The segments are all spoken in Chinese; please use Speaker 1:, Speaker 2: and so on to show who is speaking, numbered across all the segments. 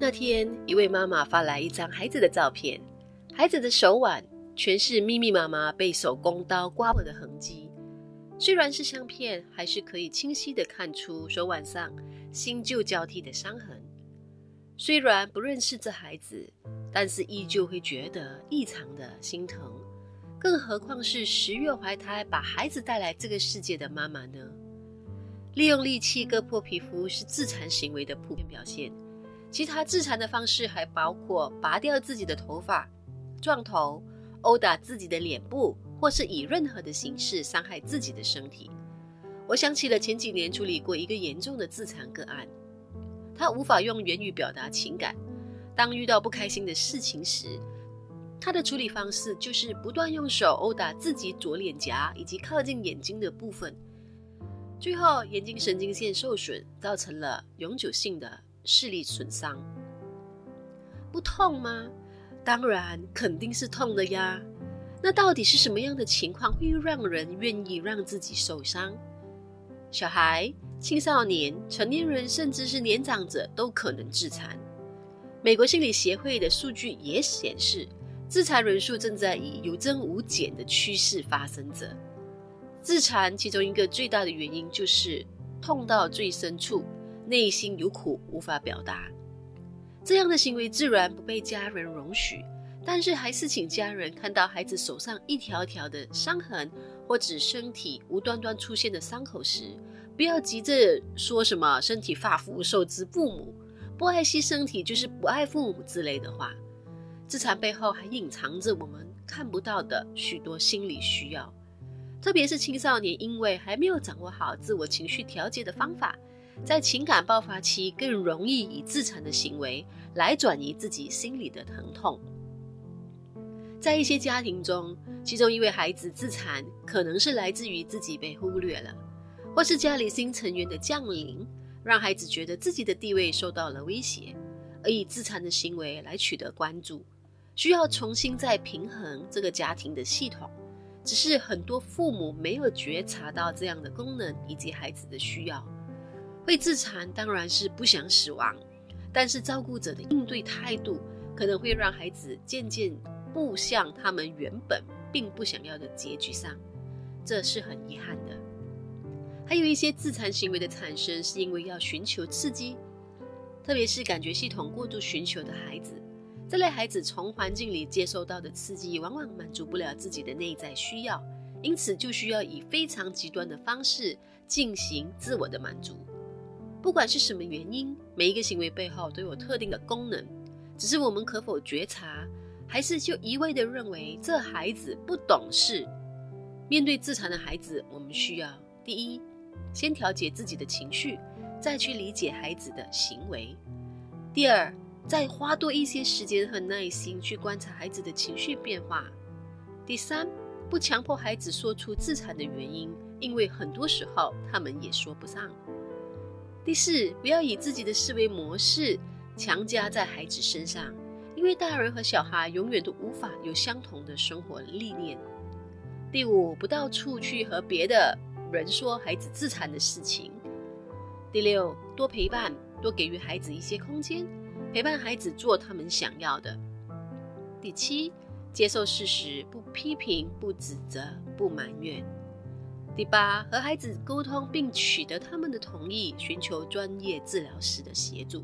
Speaker 1: 那天，一位妈妈发来一张孩子的照片，孩子的手腕全是密密麻麻被手工刀刮过的痕迹。虽然是相片，还是可以清晰的看出手腕上新旧交替的伤痕。虽然不认识这孩子，但是依旧会觉得异常的心疼。更何况是十月怀胎把孩子带来这个世界的妈妈呢？利用利器割破皮肤是自残行为的普遍表现。其他自残的方式还包括拔掉自己的头发、撞头、殴打自己的脸部，或是以任何的形式伤害自己的身体。我想起了前几年处理过一个严重的自残个案，他无法用言语表达情感。当遇到不开心的事情时，他的处理方式就是不断用手殴打自己左脸颊以及靠近眼睛的部分，最后眼睛神经线受损，造成了永久性的。视力损伤，不痛吗？当然，肯定是痛的呀。那到底是什么样的情况会让人愿意让自己受伤？小孩、青少年、成年人，甚至是年长者都可能自残。美国心理协会的数据也显示，自残人数正在以有增无减的趋势发生着。自残其中一个最大的原因就是痛到最深处。内心有苦无法表达，这样的行为自然不被家人容许。但是还是请家人看到孩子手上一条条的伤痕，或者身体无端端出现的伤口时，不要急着说什么“身体发肤受之父母”，不爱惜身体就是不爱父母之类的话。自残背后还隐藏着我们看不到的许多心理需要，特别是青少年，因为还没有掌握好自我情绪调节的方法。在情感爆发期，更容易以自残的行为来转移自己心里的疼痛。在一些家庭中，其中一位孩子自残，可能是来自于自己被忽略了，或是家里新成员的降临，让孩子觉得自己的地位受到了威胁，而以自残的行为来取得关注，需要重新再平衡这个家庭的系统。只是很多父母没有觉察到这样的功能以及孩子的需要。会自残当然是不想死亡，但是照顾者的应对态度可能会让孩子渐渐步向他们原本并不想要的结局上，这是很遗憾的。还有一些自残行为的产生是因为要寻求刺激，特别是感觉系统过度寻求的孩子，这类孩子从环境里接收到的刺激往往满足不了自己的内在需要，因此就需要以非常极端的方式进行自我的满足。不管是什么原因，每一个行为背后都有特定的功能，只是我们可否觉察，还是就一味地认为这孩子不懂事？面对自残的孩子，我们需要第一，先调节自己的情绪，再去理解孩子的行为；第二，再花多一些时间和耐心去观察孩子的情绪变化；第三，不强迫孩子说出自残的原因，因为很多时候他们也说不上。第四，不要以自己的思维模式强加在孩子身上，因为大人和小孩永远都无法有相同的生活历练。第五，不到处去和别的人说孩子自残的事情。第六，多陪伴，多给予孩子一些空间，陪伴孩子做他们想要的。第七，接受事实，不批评，不指责，不埋怨。第八，和孩子沟通并取得他们的同意，寻求专业治疗师的协助。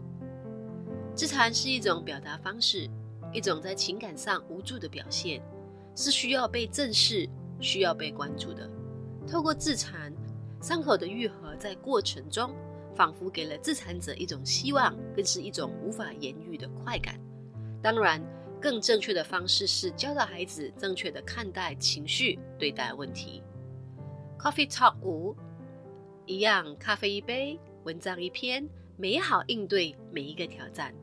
Speaker 1: 自残是一种表达方式，一种在情感上无助的表现，是需要被正视、需要被关注的。透过自残，伤口的愈合在过程中，仿佛给了自残者一种希望，更是一种无法言喻的快感。当然，更正确的方式是教导孩子正确的看待情绪，对待问题。Coffee Talk 五，一样，咖啡一杯，文章一篇，美好应对每一个挑战。